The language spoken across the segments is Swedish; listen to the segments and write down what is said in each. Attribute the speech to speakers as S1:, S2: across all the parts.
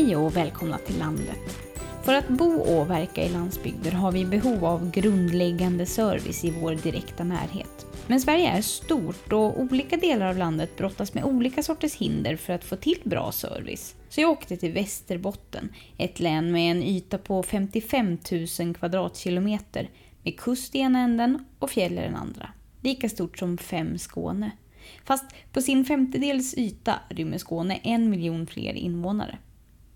S1: Hej och välkomna till landet. För att bo och verka i landsbygder har vi behov av grundläggande service i vår direkta närhet. Men Sverige är stort och olika delar av landet brottas med olika sorters hinder för att få till bra service. Så jag åkte till Västerbotten, ett län med en yta på 55 000 kvadratkilometer med kust i ena änden och fjäll i den andra. Lika stort som fem Skåne. Fast på sin femtedels yta rymmer Skåne en miljon fler invånare.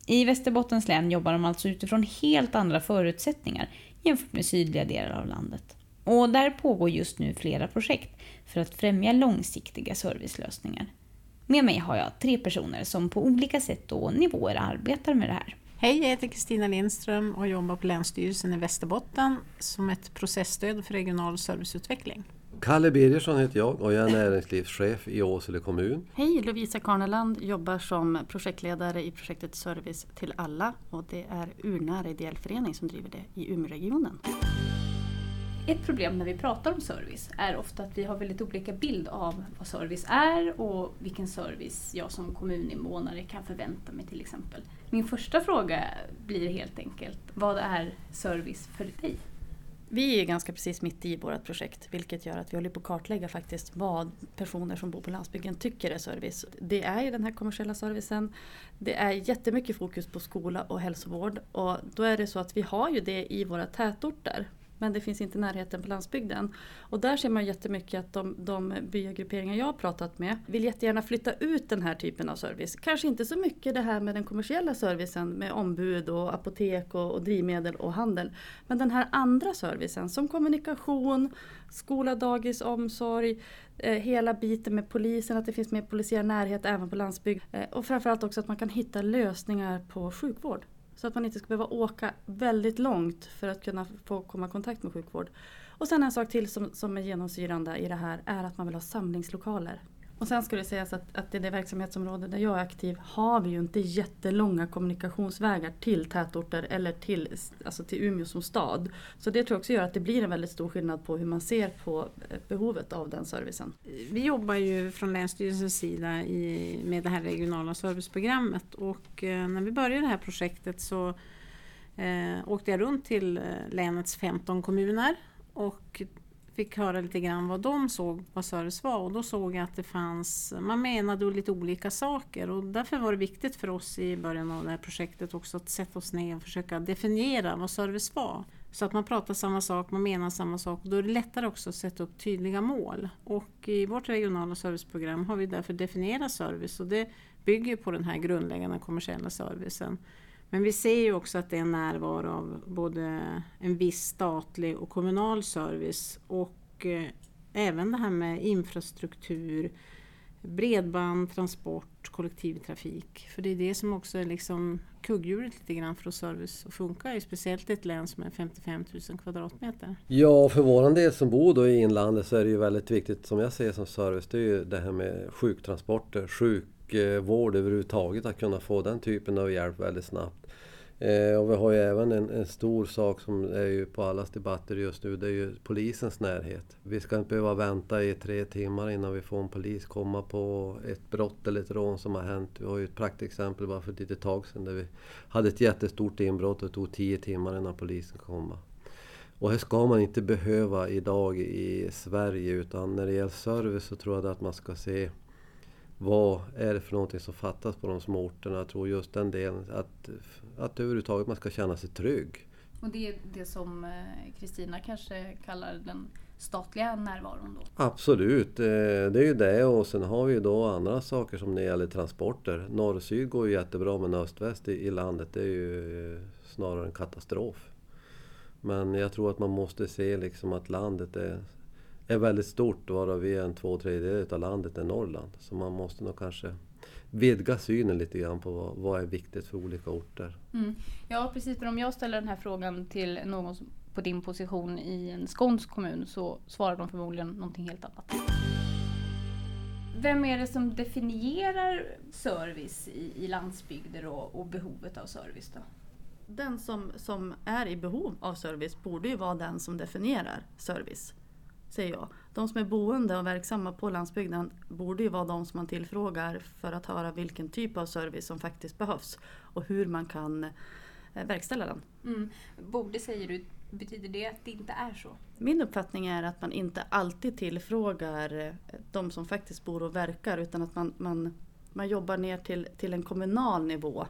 S1: I Västerbottens län jobbar de alltså utifrån helt andra förutsättningar jämfört med sydliga delar av landet. Och där pågår just nu flera projekt för att främja långsiktiga servicelösningar. Med mig har jag tre personer som på olika sätt och nivåer arbetar med det här.
S2: Hej, jag heter Kristina Lindström och jobbar på Länsstyrelsen i Västerbotten som ett processstöd för regional serviceutveckling.
S3: Kalle Birgersson heter jag och jag är näringslivschef i Åsele kommun.
S4: Hej, Lovisa Karneland jobbar som projektledare i projektet Service till alla och det är Urnära ideell förening som driver det i Umeåregionen.
S1: Ett problem när vi pratar om service är ofta att vi har väldigt olika bild av vad service är och vilken service jag som kommuninvånare kan förvänta mig till exempel. Min första fråga blir helt enkelt, vad är service för dig?
S4: Vi är ganska precis mitt i vårt projekt vilket gör att vi håller på att kartlägga faktiskt vad personer som bor på landsbygden tycker är service. Det är ju den här kommersiella servicen. Det är jättemycket fokus på skola och hälsovård och då är det så att vi har ju det i våra tätorter men det finns inte närheten på landsbygden. Och där ser man jättemycket att de, de byagrupperingar jag har pratat med vill jättegärna flytta ut den här typen av service. Kanske inte så mycket det här med den kommersiella servicen med ombud och apotek och, och drivmedel och handel. Men den här andra servicen som kommunikation, skola, dagis, omsorg, eh, hela biten med polisen, att det finns mer polisiär närhet även på landsbygd. Eh, och framförallt också att man kan hitta lösningar på sjukvård. Så att man inte ska behöva åka väldigt långt för att kunna få komma i kontakt med sjukvård. Och sen en sak till som, som är genomsyrande i det här är att man vill ha samlingslokaler. Och sen ska det sägas att, att i det verksamhetsområde där jag är aktiv har vi ju inte jättelånga kommunikationsvägar till tätorter eller till, alltså till Umeå som stad. Så det tror jag också gör att det blir en väldigt stor skillnad på hur man ser på eh, behovet av den servicen.
S2: Vi jobbar ju från Länsstyrelsens sida i, med det här regionala serviceprogrammet och eh, när vi började det här projektet så eh, åkte jag runt till eh, länets 15 kommuner och fick höra lite grann vad de såg vad service var och då såg jag att det fanns, man menade lite olika saker och därför var det viktigt för oss i början av det här projektet också att sätta oss ner och försöka definiera vad service var. Så att man pratar samma sak, man menar samma sak och då är det lättare också att sätta upp tydliga mål. Och i vårt regionala serviceprogram har vi därför definierat service och det bygger på den här grundläggande kommersiella servicen. Men vi ser ju också att det är en närvaro av både en viss statlig och kommunal service och eh, även det här med infrastruktur, bredband, transport, kollektivtrafik. För det är det som också är liksom kugghjulet lite grann för att service att funka, speciellt i ett län som är 55 000 kvadratmeter.
S3: Ja, för våran del som bor då i inlandet så är det ju väldigt viktigt som jag ser som service, det är ju det här med sjuktransporter, Eh, vård överhuvudtaget, att kunna få den typen av hjälp väldigt snabbt. Eh, och vi har ju även en, en, stor sak som är ju på allas debatter just nu, det är ju polisens närhet. Vi ska inte behöva vänta i tre timmar innan vi får en polis komma på ett brott eller ett rån som har hänt. Vi har ju ett praktexempel bara för ett litet tag sedan där vi hade ett jättestort inbrott och det tog tio timmar innan polisen kom. Och det ska man inte behöva idag i Sverige utan när det gäller service så tror jag att man ska se vad är det för någonting som fattas på de små orterna? Jag tror just den delen, att, att överhuvudtaget man ska känna sig trygg.
S1: Och det är det som eh, Kristina kanske kallar den statliga närvaron då?
S3: Absolut, eh, det är ju det och sen har vi ju då andra saker som när det gäller transporter. Norr-syd går ju jättebra men öst-väst i landet det är ju snarare en katastrof. Men jag tror att man måste se liksom att landet är är väldigt stort varav vi är en två tredjedelar av landet är Norrland. Så man måste nog kanske vidga synen lite grann på vad, vad är viktigt för olika orter.
S1: Mm. Ja precis, för om jag ställer den här frågan till någon på din position i en skånsk kommun så svarar de förmodligen någonting helt annat. Vem är det som definierar service i, i landsbygder och, och behovet av service då?
S4: Den som, som är i behov av service borde ju vara den som definierar service. Säger jag. De som är boende och verksamma på landsbygden borde ju vara de som man tillfrågar för att höra vilken typ av service som faktiskt behövs och hur man kan eh, verkställa den.
S1: Mm. Borde säger du, betyder det att det inte är så?
S4: Min uppfattning är att man inte alltid tillfrågar eh, de som faktiskt bor och verkar utan att man, man, man jobbar ner till, till en kommunal nivå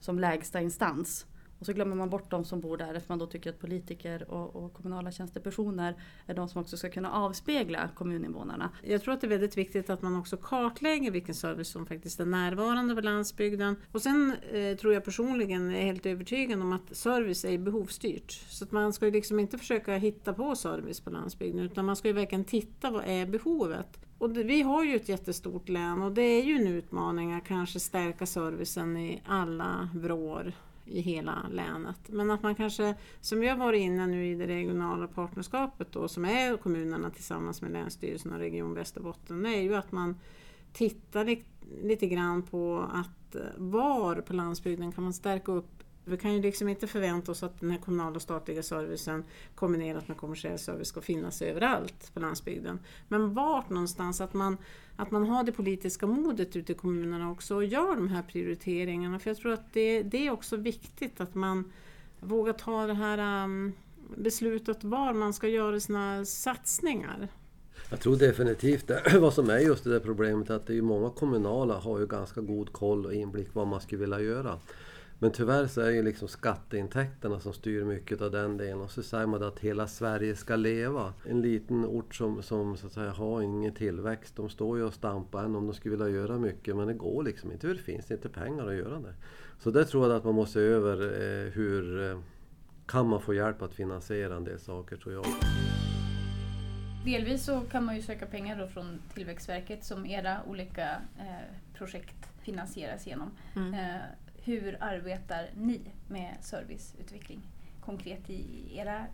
S4: som lägsta instans. Och så glömmer man bort de som bor där eftersom man då tycker att politiker och, och, kommunala tjänstepersoner är de som också ska kunna avspegla kommuninvånarna.
S2: Jag tror att det är väldigt viktigt att man också kartlägger vilken service som faktiskt är närvarande på landsbygden. Och sen eh, tror jag personligen, är helt övertygad om att service är behovsstyrt. Så att man ska ju liksom inte försöka hitta på service på landsbygden utan man ska ju verkligen titta vad är behovet. Och vi har ju ett jättestort län och det är ju en utmaning att kanske stärka servicen i alla vrår i hela länet. Men att man kanske, som vi har varit inne nu i det regionala partnerskapet då, som är kommunerna tillsammans med Länsstyrelsen och Region Västerbotten, det är ju att man tittar lite, lite grann på att eh, var på landsbygden kan man stärka upp vi kan ju liksom inte förvänta oss att den här kommunala och statliga servicen kombinerat med kommersiell service ska finnas överallt på landsbygden. Men vart någonstans, att man, att man har det politiska modet ute i kommunerna också och gör de här prioriteringarna. För jag tror att det, det är också viktigt att man vågar ta det här um, beslutet var man ska göra sina satsningar.
S3: Jag tror definitivt det. vad som är just det där problemet att det är många kommunala har ju ganska god koll och inblick vad man skulle vilja göra. Men tyvärr så är det liksom skatteintäkterna som styr mycket av den delen. Och så säger man att hela Sverige ska leva. En liten ort som, som så att säga, har ingen tillväxt, de står ju och stampar än om de skulle vilja göra mycket. Men det går liksom inte, det finns inte pengar att göra det. Så där tror jag att man måste se över eh, hur eh, kan man få hjälp att finansiera en del saker tror jag.
S1: Delvis så kan man ju söka pengar då från Tillväxtverket som era olika eh, projekt finansieras genom. Mm. Hur arbetar ni med serviceutveckling konkret i era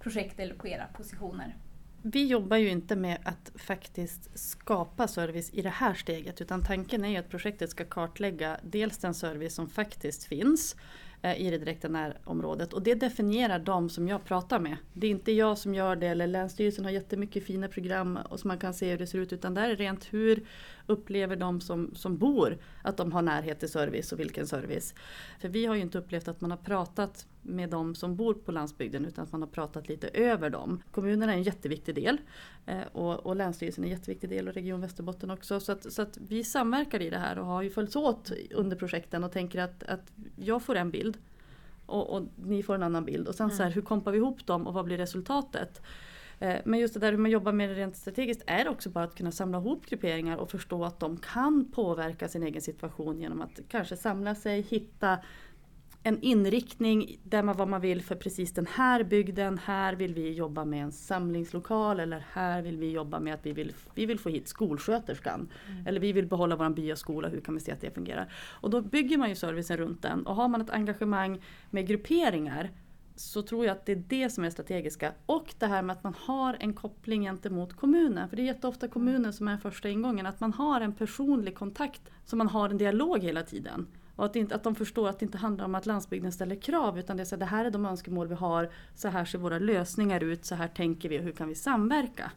S1: projekt eller på era positioner?
S4: Vi jobbar ju inte med att faktiskt skapa service i det här steget utan tanken är ju att projektet ska kartlägga dels den service som faktiskt finns Eh, i det direkta närområdet. Och det definierar de som jag pratar med. Det är inte jag som gör det eller Länsstyrelsen har jättemycket fina program och så man kan se hur det ser ut. Utan det är rent hur upplever de som, som bor att de har närhet till service och vilken service. För vi har ju inte upplevt att man har pratat med de som bor på landsbygden utan att man har pratat lite över dem. Kommunerna är en jätteviktig del eh, och, och Länsstyrelsen är en jätteviktig del och Region Västerbotten också. Så att, så att vi samverkar i det här och har ju följts åt under projekten och tänker att, att jag får en bild och, och ni får en annan bild. Och sen mm. så här, hur kompar vi ihop dem och vad blir resultatet? Eh, men just det där hur man jobbar med det rent strategiskt är också bara att kunna samla ihop grupperingar och förstå att de kan påverka sin egen situation genom att kanske samla sig, hitta en inriktning där man vad man vill för precis den här bygden. Här vill vi jobba med en samlingslokal eller här vill vi jobba med att vi vill, vi vill få hit skolsköterskan. Mm. Eller vi vill behålla vår byaskola, hur kan vi se att det fungerar? Och då bygger man ju servicen runt den och har man ett engagemang med grupperingar så tror jag att det är det som är strategiska. Och det här med att man har en koppling gentemot kommunen. För det är jätteofta kommunen som är första ingången. Att man har en personlig kontakt. Så man har en dialog hela tiden. Och att, inte, att de förstår att det inte handlar om att landsbygden ställer krav utan det är så här, det här är de önskemål vi har, så här ser våra lösningar ut, så här tänker vi och hur kan vi samverka?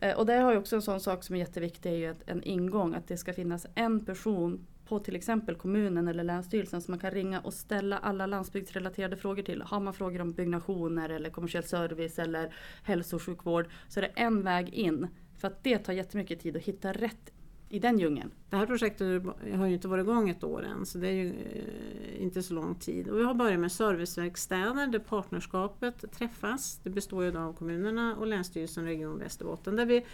S4: Eh, och det har ju också en sån sak som är jätteviktig, är ju en ingång, att det ska finnas en person på till exempel kommunen eller länsstyrelsen som man kan ringa och ställa alla landsbygdsrelaterade frågor till. Har man frågor om byggnationer eller kommersiell service eller hälso och sjukvård så är det en väg in. För att det tar jättemycket tid att hitta rätt i den djungeln.
S2: Det här projektet har ju inte varit igång ett år än så det är ju eh, inte så lång tid. Och vi har börjat med serviceverkstäder där partnerskapet träffas. Det består ju av kommunerna och Länsstyrelsen Region Västerbotten där vi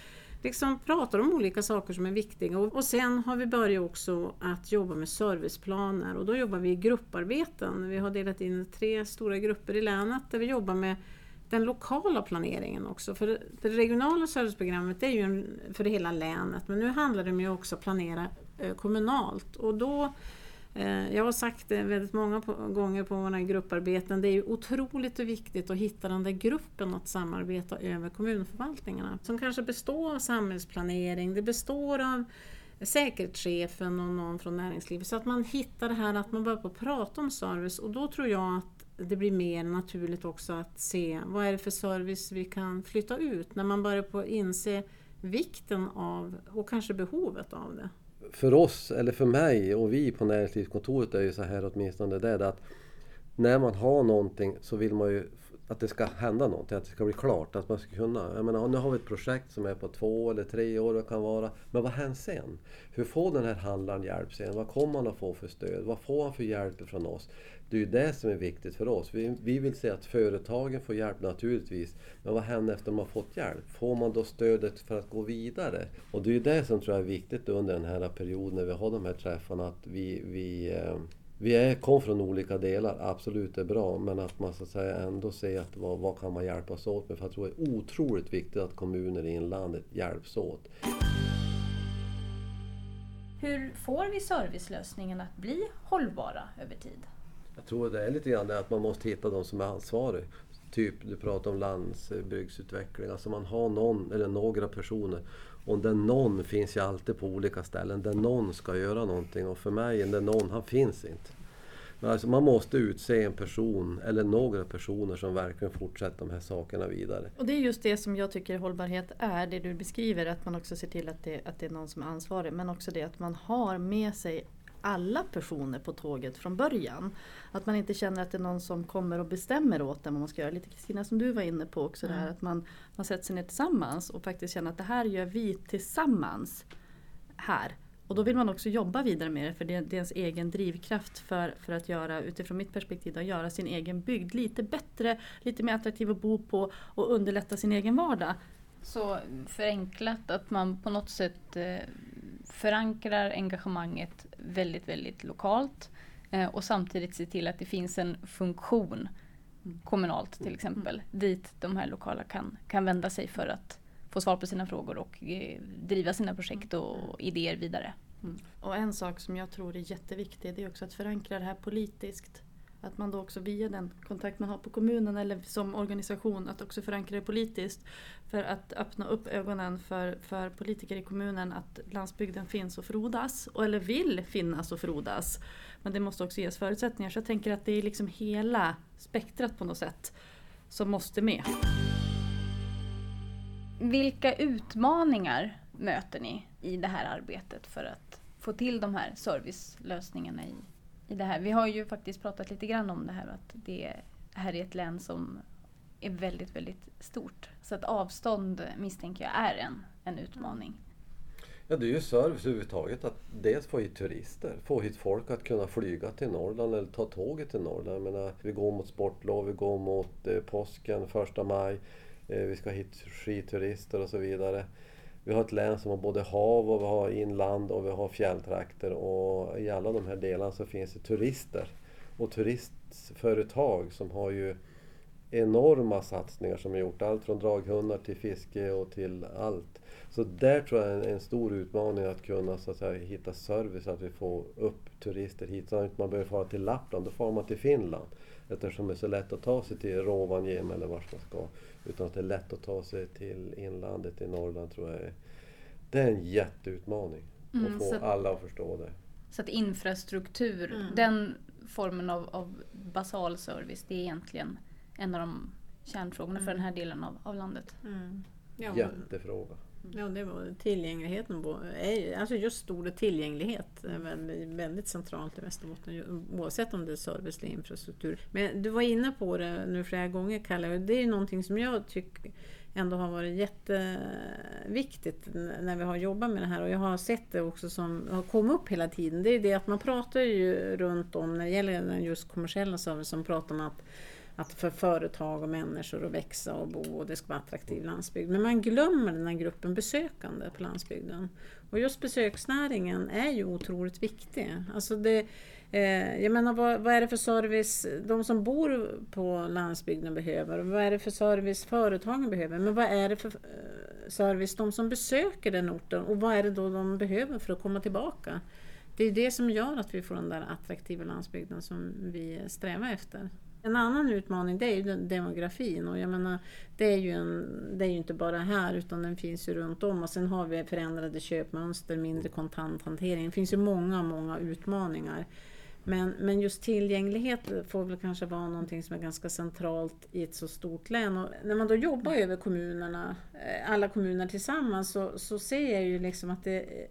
S2: liksom pratar om olika saker som är viktiga. Och, sen har vi börjat också att jobba med serviceplaner och då jobbar vi i grupparbeten. Vi har delat in tre stora grupper i länet där vi jobbar med den lokala planeringen också. För det regionala serviceprogrammet är ju för hela länet men nu handlar det ju också om att planera eh, kommunalt. Och då, eh, jag har sagt det väldigt många gånger på våra grupparbeten, det är ju otroligt viktigt att hitta den där gruppen att samarbeta över kommunförvaltningarna. Som kanske består av samhällsplanering, det består av säkerhetschefen och någon från näringslivet. Så att man hittar det här att man börjar prata om service och då tror jag att det blir mer naturligt också att se vad är det för service vi kan flytta ut när man börjar på inse vikten av och kanske behovet av det.
S3: För oss, eller för mig och vi på näringslivskontoret är ju så här åtminstone det att när man har någonting så vill man ju att det ska hända någonting, att det ska bli klart, att man ska kunna. Jag menar, nu har vi ett projekt som är på två eller tre år, det kan vara. Men vad händer sen? Hur får den här handlaren hjälp sen? Vad kommer han att få för stöd? Vad får han för hjälp från oss? Det är ju det som är viktigt för oss. Vi, vi vill se att företagen får hjälp naturligtvis. Men vad händer efter att de har fått hjälp? Får man då stödet för att gå vidare? Och det är ju det som tror jag är viktigt under den här perioden när vi har de här träffarna. Att vi, vi eh, vi är, kom från olika delar, absolut det är bra, men att man så att säga ändå ser att vad, vad kan man hjälpas åt med? För jag tror det är otroligt viktigt att kommuner i inlandet hjälps åt.
S1: Hur får vi servicelösningen att bli hållbara över tid?
S3: Jag tror det är lite grann det att man måste hitta de som är ansvariga. Typ, du pratar om landsbygdsutveckling, alltså man har någon eller några personer och den någon finns ju alltid på olika ställen där någon ska göra någonting och för mig den någon, han finns inte. Men alltså man måste utse en person eller några personer som verkligen fortsätter de här sakerna vidare.
S4: Och det är just det som jag tycker hållbarhet är, det du beskriver, att man också ser till att det, att det är någon som är ansvarig. Men också det att man har med sig alla personer på tåget från början. Att man inte känner att det är någon som kommer och bestämmer åt en vad man ska göra. Lite Kristina som du var inne på också, mm. där, att man, man sätter sig ner tillsammans och faktiskt känner att det här gör vi tillsammans här. Och då vill man också jobba vidare med det för det är, ens egen drivkraft för, för att göra, utifrån mitt perspektiv, att göra sin egen bygd lite bättre, lite mer attraktiv att bo på och underlätta sin egen vardag.
S1: Så förenklat att man på något sätt eh, förankrar engagemanget väldigt, väldigt lokalt eh, och samtidigt ser till att det finns en funktion mm. kommunalt till exempel, mm. dit de här lokala kan, kan vända sig för att få svar på sina frågor och eh, driva sina projekt och mm. idéer vidare.
S4: Mm. Och en sak som jag tror är jätteviktig det är också att förankra det här politiskt. Att man då också via den kontakt man har på kommunen eller som organisation att också förankra det politiskt. För att öppna upp ögonen för, för politiker i kommunen att landsbygden finns och frodas. Eller vill finnas och frodas. Men det måste också ges förutsättningar. Så jag tänker att det är liksom hela spektrat på något sätt som måste med.
S1: Vilka utmaningar möter ni i det här arbetet för att få till de här servicelösningarna i i det här. Vi har ju faktiskt pratat lite grann om det här att det här är ett län som är väldigt, väldigt stort. Så att avstånd misstänker jag är en, en utmaning.
S3: Ja, det är ju service överhuvudtaget att dels få hit turister, få hit folk att kunna flyga till Norrland eller ta tåget till Norrland. Jag menar, vi går mot sportlov, vi går mot eh, påsken, första maj, eh, vi ska hit skidturister och så vidare. Vi har ett län som har både hav och vi har inland och vi har fjälltrakter och i alla de här delarna så finns det turister och turistföretag som har ju enorma satsningar som har gjort allt från draghundar till fiske och till allt. Så där tror jag är en, stor utmaning att kunna så att säga, hitta service, att vi får upp turister hit. Så att man behöver fara till Lappland, då far man till Finland. Eftersom det är så lätt att ta sig till Rovaniemi eller vart man ska. Utan att det är lätt att ta sig till inlandet i Norrland tror jag är, det är en jätteutmaning. Mm, att få att, alla att förstå det.
S1: Så att infrastruktur, mm. den formen av, av basal service, det är egentligen en av de kärnfrågorna mm. för den här delen av, av landet. Mm.
S3: Ja, Jättefråga. Mm.
S2: Ja, det var tillgängligheten. Alltså just ordet tillgänglighet är väldigt, väldigt centralt i Västerbotten oavsett om det är service eller infrastruktur. Men du var inne på det nu flera gånger Kalle och det är någonting som jag tycker ändå har varit jätteviktigt när vi har jobbat med det här och jag har sett det också som har kommit upp hela tiden. Det är det att man pratar ju runt om när det gäller den just kommersiella servicen, pratar om att att för företag och människor att växa och bo och det ska vara attraktiv landsbygd. Men man glömmer den här gruppen besökande på landsbygden. Och just besöksnäringen är ju otroligt viktig. Alltså det, eh, jag menar vad, vad, är det för service de som bor på landsbygden behöver? Vad är det för service företagen behöver? Men vad är det för eh, service de som besöker den orten? Och vad är det då de behöver för att komma tillbaka? Det är det som gör att vi får den där attraktiva landsbygden som vi strävar efter. En annan utmaning det är ju demografin och jag menar, det, är ju en, det är ju inte bara här utan den finns ju runt om och sen har vi förändrade köpmönster, mindre kontanthantering. Det finns ju många, många utmaningar. Men, men just tillgänglighet får väl kanske vara någonting som är ganska centralt i ett så stort län. Och när man då jobbar över kommunerna, eh, alla kommuner tillsammans, så, så ser jag ju liksom att det eh,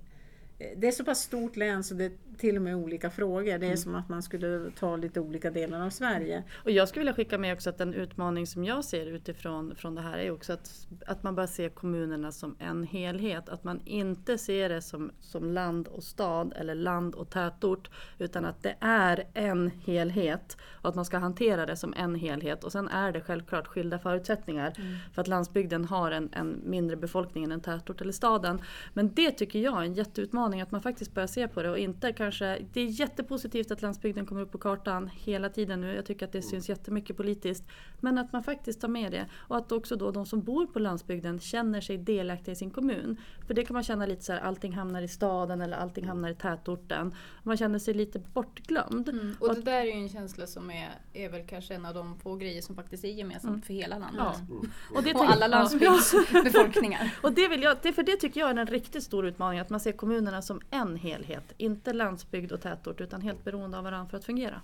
S2: det är så pass stort län så det till och med olika frågor. Det är mm. som att man skulle ta lite olika delar av Sverige.
S4: Och jag skulle vilja skicka med också att en utmaning som jag ser utifrån från det här är också att, att man börjar se kommunerna som en helhet. Att man inte ser det som, som land och stad eller land och tätort utan att det är en helhet och att man ska hantera det som en helhet. Och sen är det självklart skilda förutsättningar mm. för att landsbygden har en, en mindre befolkning än en tätort eller staden. Men det tycker jag är en jätteutmaning utmaning att man faktiskt börjar se på det och inte kanske... Det är jättepositivt att landsbygden kommer upp på kartan hela tiden nu. Jag tycker att det syns jättemycket politiskt. Men att man faktiskt tar med det och att också då de som bor på landsbygden känner sig delaktiga i sin kommun. För det kan man känna lite så här, allting hamnar i staden eller allting hamnar i tätorten. Man känner sig lite bortglömd.
S5: Mm. Och det där är ju en känsla som är, är väl kanske en av de få grejer som faktiskt är gemensamt mm. för hela landet. Ja. Mm. Och, det och alla landsbygdsbefolkningar.
S4: och det, vill jag, det, för det tycker jag är en riktigt stor utmaning, att man ser kommunerna som en helhet. Inte landsbygd och tätort utan helt beroende av varandra för att fungera.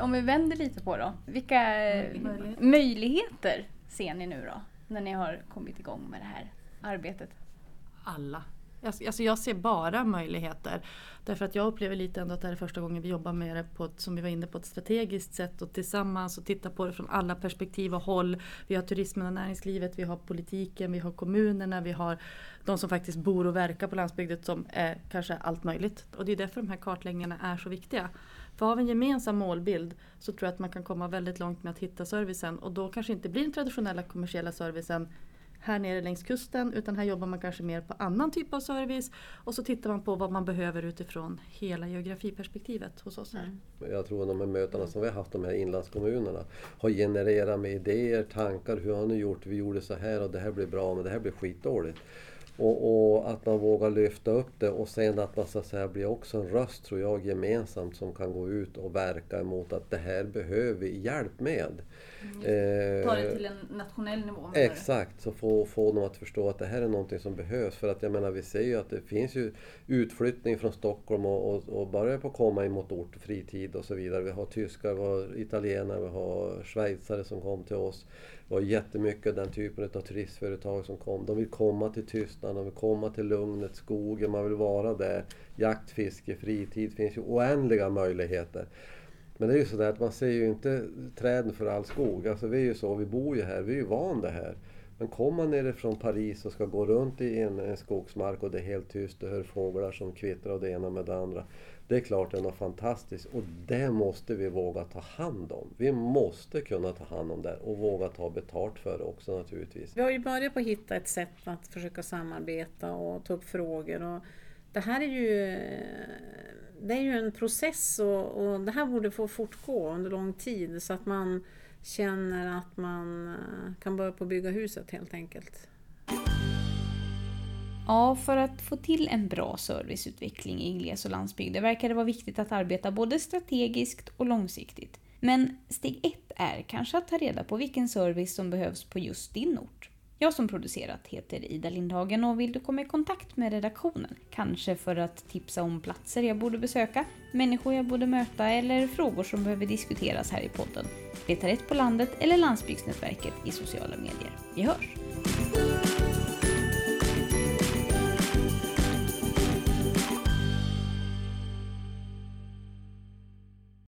S5: Om vi vänder lite på då. Vilka möjligheter, möjligheter ser ni nu då? När ni har kommit igång med det här arbetet?
S4: Alla. Alltså jag ser bara möjligheter. Därför att jag upplever lite ändå att det här är första gången vi jobbar med det på ett, som vi var inne på, ett strategiskt sätt och tillsammans och tittar på det från alla perspektiv och håll. Vi har turismen och näringslivet, vi har politiken, vi har kommunerna, vi har de som faktiskt bor och verkar på landsbygden som är kanske allt möjligt. Och det är därför de här kartläggningarna är så viktiga. För har vi en gemensam målbild så tror jag att man kan komma väldigt långt med att hitta servicen och då kanske inte blir den traditionella kommersiella servicen här nere längs kusten utan här jobbar man kanske mer på annan typ av service och så tittar man på vad man behöver utifrån hela geografiperspektivet hos oss. Här. Mm.
S3: Jag tror att de här mötena som vi har haft, de här inlandskommunerna, har genererat med idéer, tankar. Hur har ni gjort? Vi gjorde så här och det här blir bra men det här blir skitdåligt. Och, och, att man vågar lyfta upp det och sen att man så att säga blir också en röst, tror jag, gemensamt som kan gå ut och verka emot att det här behöver vi hjälp med.
S5: Mm. Eh, Ta det till en nationell nivå?
S3: Exakt, så få, få dem att förstå att det här är någonting som behövs. För att jag menar, vi ser ju att det finns ju utflyttning från Stockholm och, och, och börjar på komma in mot ort, fritid och så vidare. Vi har tyskar, vi har italienare, vi har schweizare som kom till oss. Det var jättemycket den typen av turistföretag som kom. De vill komma till tystnaden, de vill komma till lugnet, skogen, man vill vara där. Jakt, fiske, fritid, det finns ju oändliga möjligheter. Men det är ju sådär att man ser ju inte träden för all skog. Alltså vi är ju så, vi bor ju här, vi är ju vana det här. Men kommer man nerifrån Paris och ska gå runt i en, en skogsmark och det är helt tyst, du hör fåglar som kvittrar och det ena med det andra. Det är klart det är något fantastiskt och det måste vi våga ta hand om. Vi måste kunna ta hand om det och våga ta betalt för det också naturligtvis.
S2: Vi har ju börjat på att hitta ett sätt att försöka samarbeta och ta upp frågor. Och det här är ju, det är ju en process och, och det här borde få fortgå under lång tid så att man känner att man eh, kan börja på att bygga huset helt enkelt.
S1: Ja, för att få till en bra serviceutveckling i gles och landsbygder verkar det vara viktigt att arbeta både strategiskt och långsiktigt. Men steg ett är kanske att ta reda på vilken service som behövs på just din ort. Jag som producerat heter Ida Lindhagen och vill du komma i kontakt med redaktionen, kanske för att tipsa om platser jag borde besöka, människor jag borde möta eller frågor som behöver diskuteras här i podden. Leta rätt på landet eller landsbygdsnätverket i sociala medier. Vi hörs!